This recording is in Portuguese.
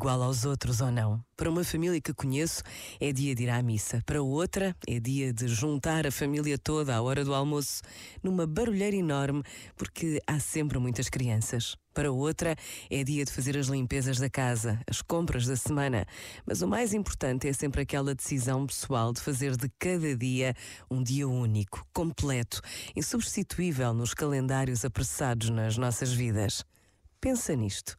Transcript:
igual aos outros ou não. Para uma família que conheço, é dia de ir à missa. Para outra, é dia de juntar a família toda à hora do almoço, numa barulheira enorme, porque há sempre muitas crianças. Para outra, é dia de fazer as limpezas da casa, as compras da semana. Mas o mais importante é sempre aquela decisão pessoal de fazer de cada dia um dia único, completo, insubstituível nos calendários apressados nas nossas vidas. Pensa nisto